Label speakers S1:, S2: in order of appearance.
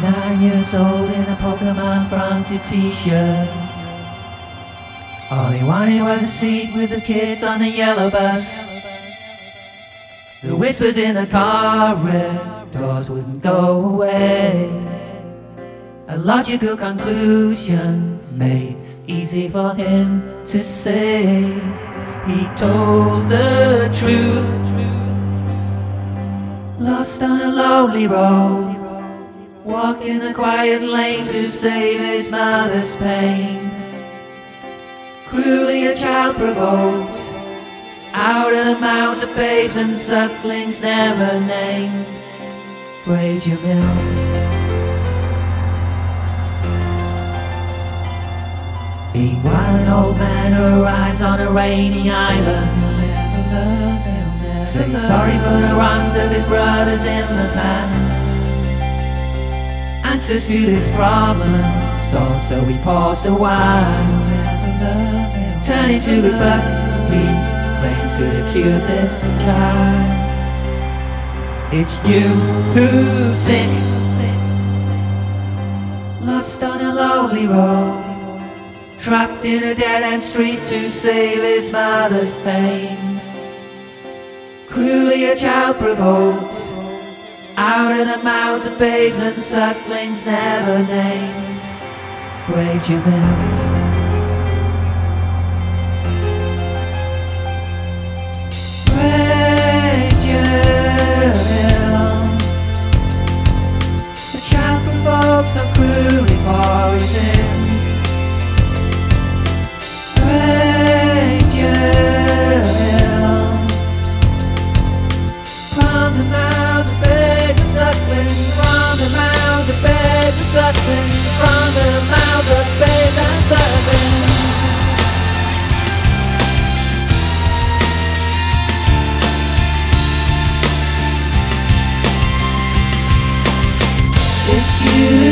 S1: nine years old in a Pokemon fronted t-shirt. All he wanted was a seat with the kids on the yellow bus. The whispers in the doors wouldn't go away. A logical conclusion made easy for him to say. He told the truth. Lost on a lonely road, walking the quiet lane to save his mother's pain. Cruelly a child provoked, out of the mouths of babes and sucklings never named. Brave Jamel. Meanwhile, an old man arrives on a rainy Ireland. Say sorry for the wrongs of his brothers in the past. Answers to this problem solved, so we paused a while. Turning to his buck, he claims could have cured this child. It's you who's sick, lost on a lonely road. Trapped in a dead end street to save his mother's pain. Cruelly a child provoked, out of the mouths of babes and sucklings never named. Jamel. Brave sucklings, from the mouths of babes and you, it's you.